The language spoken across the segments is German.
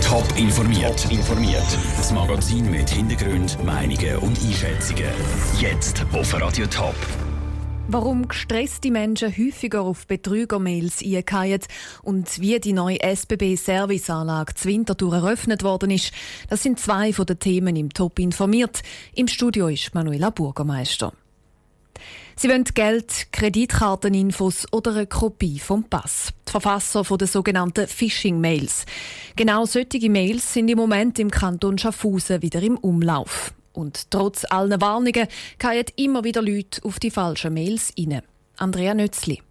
Top informiert. informiert. Das Magazin mit Hintergrund, Meinungen und Einschätzungen. Jetzt auf Radio Top. Warum gestresste Menschen häufiger auf Betrügermails eingehen und wie die neue SBB-Serviceanlage zu Winterthur eröffnet worden ist, das sind zwei von den Themen im Top informiert. Im Studio ist Manuela Burgermeister. Sie wollen Geld, Kreditkarteninfos oder eine Kopie vom Pass. Die Verfasser der sogenannten Phishing-Mails. Genau solche Mails sind im Moment im Kanton Schaffhausen wieder im Umlauf. Und trotz allen Warnungen fallen immer wieder Leute auf die falschen Mails rein. Andrea Nützli.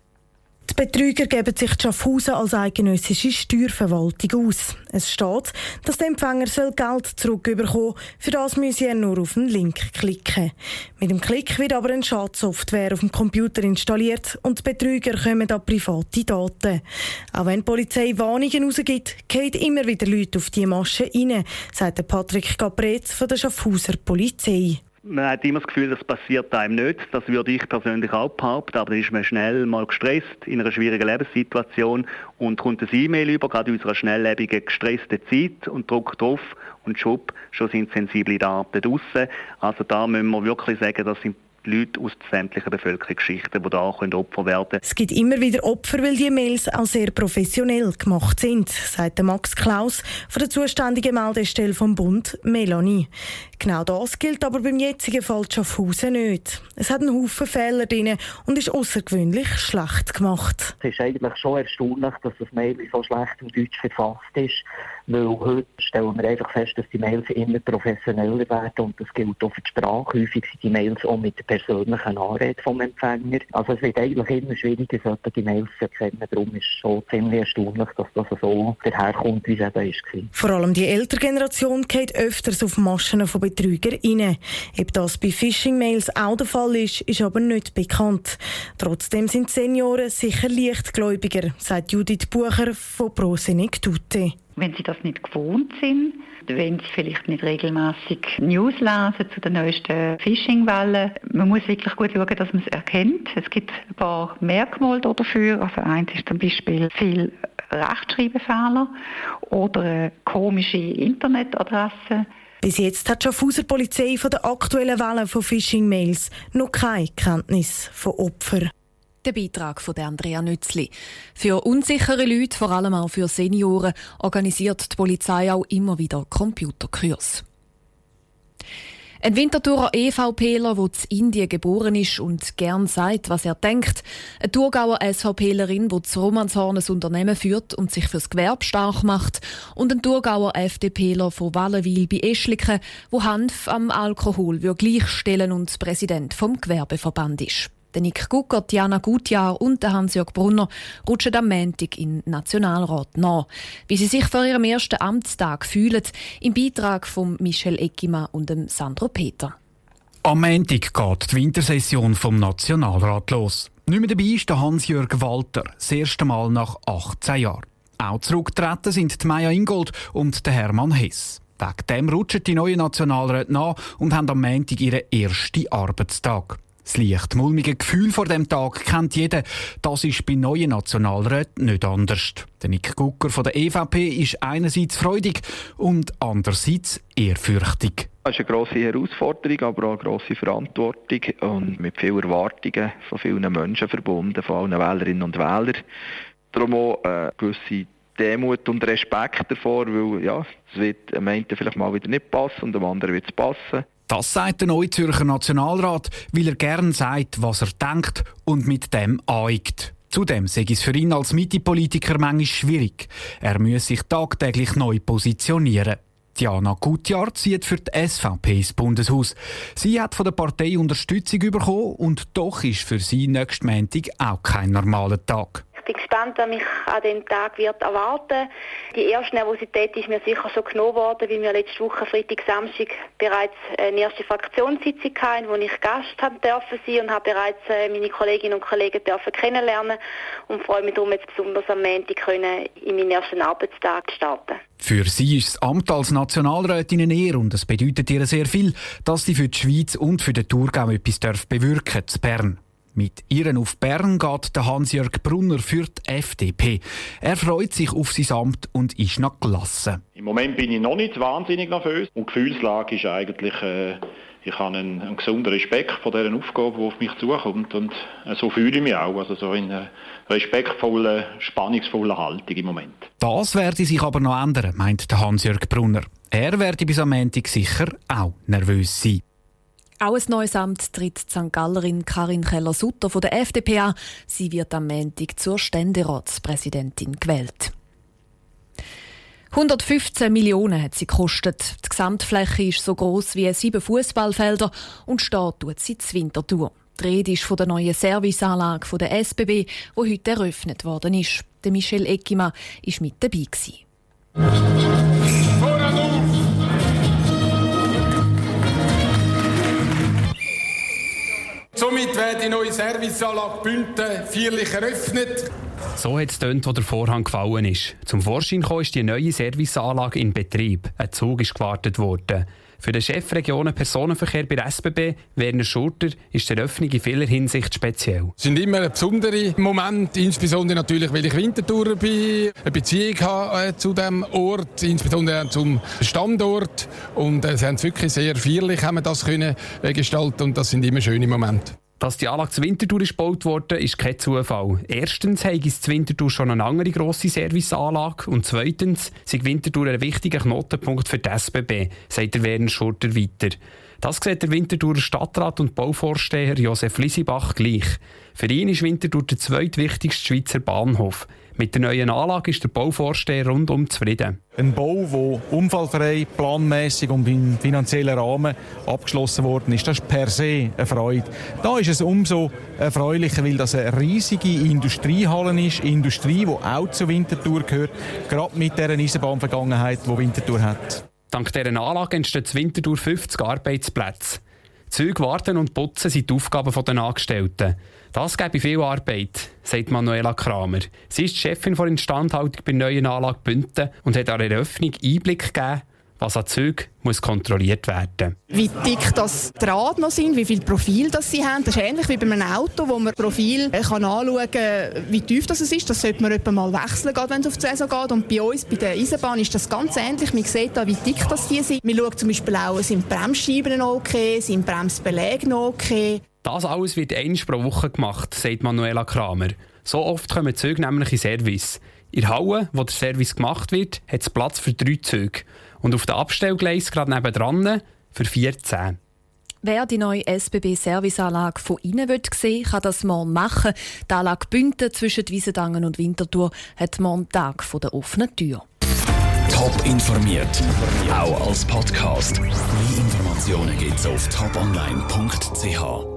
Die Betrüger geben sich Schaffhausen als eidgenössische Steuerverwaltung aus. Es steht, dass der Empfänger Geld zurückbekommen soll. Für das müsse er nur auf den Link klicken. Mit dem Klick wird aber eine Schadsoftware auf dem Computer installiert und die Betrüger kommen an private Daten. Auch wenn die Polizei Warnungen rausgibt, gehen immer wieder Leute auf diese Masche rein, sagt Patrick Capretz von der Schaffhauser Polizei. Man hat immer das Gefühl, das passiert einem nicht. Das würde ich persönlich auch behaupten. Aber dann ist man schnell mal gestresst in einer schwierigen Lebenssituation und kommt ein E-Mail über, gerade in unserer schnelllebigen, gestressten Zeit und drückt drauf und schub, schon sind sensible Daten draussen. Also da müssen wir wirklich sagen, das sind Leute aus sämtlichen Bevölkerungsschichten, die da Opfer werden können. Es gibt immer wieder Opfer, weil die Mails auch sehr professionell gemacht sind, sagt Max Klaus von der zuständigen Meldestelle vom Bund Melanie. Genau das gilt aber beim jetzigen Fall Schaffhausen nicht. Es hat einen Haufen Fehler drin und ist außergewöhnlich schlecht gemacht. Es ist eigentlich schon erstaunlich, dass das Mail so schlecht im Deutsch verfasst ist, weil heute stellen wir einfach fest, dass die Mails immer professioneller werden und das gilt auch für die Sprache. Häufig sind die Mails auch mit der persönlichen Anrede vom Empfänger. Also es wird eigentlich immer schwieriger, solche Mails zu erkennen. Darum ist es schon ziemlich erstaunlich, dass das so daherkommt, wie es eben war. Vor allem die ältere Generation geht öfters auf Maschen von Betrüger rein. Ob das bei Phishing-Mails auch der Fall ist, ist aber nicht bekannt. Trotzdem sind Senioren sicher leichtgläubiger, sagt Judith Bucher von Pro Senectute. Wenn sie das nicht gewohnt sind, wenn sie vielleicht nicht regelmäßig News lesen zu den neuesten Phishing-Wellen. Man muss wirklich gut schauen, dass man es erkennt. Es gibt ein paar Merkmale dafür. Also eins ist zum Beispiel viel Rechtschreibfehler oder komische Internetadresse. Bis jetzt hat die Schaffhauser Polizei von der aktuellen Welle von Phishing-Mails noch keine Kenntnis von Opfern. Der Beitrag von Andrea Nützli. Für unsichere Leute, vor allem auch für Senioren, organisiert die Polizei auch immer wieder Computerkurs. Ein Winterthurer EVPler, der in Indien geboren ist und gern sagt, was er denkt. Eine Thurgauer SVPlerin, die das Romanshorn ein Unternehmen führt und sich fürs Gewerbe stark macht. Und ein Thurgauer FDPler von Wallenwil bei Eschliken, wo Hanf am Alkohol gleichstellen und Präsident vom Gewerbeverband ist. Der Nick Gucker, Diana Gutjahr und Hans-Jörg Brunner rutschen am Montag in Nationalrat nach. Wie sie sich vor ihrem ersten Amtstag fühlen, im Beitrag von Michel Eckima und dem Sandro Peter. Am Montag geht die Wintersession vom Nationalrat los. Nicht mehr dabei ist der Hans-Jörg Walter, das erste Mal nach 18 Jahren. Auch zurückgetreten sind die Maya Ingold und der Hermann Hess. Wegen dem rutschen die neuen Nationalräte nach und haben am Montag ihren ersten Arbeitstag. Das leicht mulmige Gefühl vor dem Tag kennt jeder. Das ist bei neuen Nationalräten nicht anders. Der Nick Gucker von der EVP ist einerseits freudig und andererseits ehrfürchtig. Das ist eine grosse Herausforderung, aber auch eine grosse Verantwortung und mit vielen Erwartungen von vielen Menschen verbunden, von allen Wählerinnen und Wählern. Darum auch eine gewisse Demut und Respekt davor, weil ja, es wird am einen vielleicht mal wieder nicht passen und am anderen wird es passen. Das sagt der neue Zürcher Nationalrat, weil er gern sagt, was er denkt und mit dem anigt. Zudem sei es für ihn als Mitte-Politiker manchmal schwierig. Er muss sich tagtäglich neu positionieren. Diana Gutjahr zieht für die SVP ins Bundeshaus. Sie hat von der Partei Unterstützung bekommen und doch ist für sie nächsten Montag auch kein normaler Tag. Bin gespannt, was mich an diesem Tag wird erwarten. Die erste Nervosität ist mir sicher schon genommen worden, weil wir letzte Woche Freitag, Samstag bereits eine erste Fraktionssitzung hatten, wo ich Gast haben dürfen sein und habe bereits äh, meine Kolleginnen und Kollegen dürfen kennenlernen und freue mich darum jetzt besonders am Montag in meinen ersten Arbeitstag starten. Für sie ist das Amt als Nationalrätin eine Ehre und es bedeutet ihr sehr viel, dass sie für die Schweiz und für den Thurgau etwas bewirken darf, Bern. Mit ihren auf Bern geht der Hans-Jörg Brunner für die FDP. Er freut sich auf sein Amt und ist noch gelassen. Im Moment bin ich noch nicht wahnsinnig nervös und die Gefühlslage ist eigentlich, äh, ich habe einen, einen, gesunden Respekt vor dieser Aufgabe, die auf mich zukommt und äh, so fühle ich mich auch, also so in einer respektvollen, spannungsvollen Haltung im Moment. Das werde sich aber noch ändern, meint der Hans-Jörg Brunner. Er werde bis am Montag sicher auch nervös sein. Auch ein neues Amt tritt St. Gallerin Karin Keller-Sutter von der FDP an. Sie wird am Montag zur Ständeratspräsidentin gewählt. 115 Millionen hat sie gekostet. Die Gesamtfläche ist so groß wie sieben Fußballfelder und steht tut sie zur Wintertour. Die Rede ist von der neuen Serviceanlage der SBB, die heute eröffnet worden ist. Michel Eckima war mit dabei. Somit wird die neue Serviceanlage Bünden feierlich eröffnet. So hat es tönt, wo der Vorhang gefallen ist. Zum Vorschein kam ist die neue Serviceanlage in Betrieb. Ein Zug ist gewartet worden. Für den Chef Regionen Personenverkehr bei der SBB, Werner Schurter, ist die Eröffnung in vieler Hinsicht speziell. Es sind immer besondere Momente, insbesondere natürlich, weil ich Wintertourer bin, eine Beziehung habe äh, zu dem Ort, insbesondere zum Standort. Und äh, sie haben es wirklich sehr feierlich haben wir das können, äh, gestalten und das sind immer schöne Momente. Dass die Anlage zu Winterthur gebaut wurde, ist kein Zufall. Erstens habe es zu Winterthur schon eine andere grosse Serviceanlage und zweitens sind Winterthur ein wichtiger Knotenpunkt für die SBB, sagt der Werner Schurter weiter. Das sieht der Winterthurer Stadtrat und Bauvorsteher Josef Lisibach gleich. Für ihn ist Winterthur der zweitwichtigste Schweizer Bahnhof. Mit der neuen Anlage ist der Bauvorsteher rundum zufrieden. Ein Bau, der unfallfrei, planmäßig und im finanziellen Rahmen abgeschlossen worden ist, das ist per se eine Freude. Da ist es umso erfreulicher, weil das eine riesige Industriehalle ist, Industrie, die auch zu Winterthur gehört, gerade mit dieser Eisenbahnvergangenheit, die Winterthur hat. Dank dieser Anlage entstehen in Winterthur 50 Arbeitsplätze. Züge warten und putzen sind die Aufgaben der Angestellten. Das gäbe viel Arbeit, sagt Manuela Kramer. Sie ist Chefin der Instandhaltung bei der neuen Anlage Bünden und hat an der Eröffnung Einblick gegeben, was an Zügen muss kontrolliert werden Wie dick das Draht noch sind, wie viel Profil das sie haben. Das ist ähnlich wie bei einem Auto, wo man Profil äh, kann anschauen kann, wie tief das ist. Das sollte man etwa mal wechseln, wenn es auf die Saison geht. Und bei uns, bei der Eisenbahn, ist das ganz ähnlich. Man sieht da, wie dick das die sind. Man schaut zum Beispiel auch, sind Bremsscheiben noch okay, sind Bremsbeläge noch okay. Das alles wird einmal pro Woche gemacht, sagt Manuela Kramer. So oft kommen Züge nämlich in Service. In der Halle, wo der Service gemacht wird, hat es Platz für drei Züge. Und auf dem Abstellgleis gerade nebenan für 14. Wer die neue SBB-Serviceanlage von innen sehen kann das morgen machen. Die Anlage Bünden zwischen Wiesendangen und Winterthur hat morgen Tag von der offenen Tür. Top informiert, auch als Podcast. Mehr Informationen gibt es auf toponline.ch.